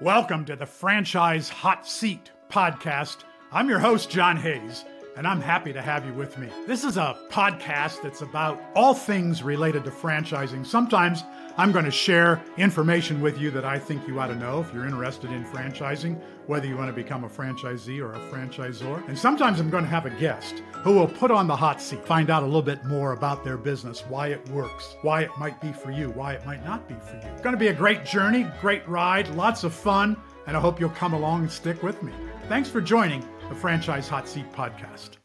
Welcome to the Franchise Hot Seat podcast. I'm your host, John Hayes, and I'm happy to have you with me. This is a podcast that's about all things related to franchising. Sometimes I'm going to share information with you that I think you ought to know if you're interested in franchising, whether you want to become a franchisee or a franchisor. And sometimes I'm going to have a guest who will put on the hot seat, find out a little bit more about their business, why it works, why it might be for you, why it might not be for you. It's going to be a great journey, great ride, lots of fun, and I hope you'll come along and stick with me. Thanks for joining the Franchise Hot Seat podcast.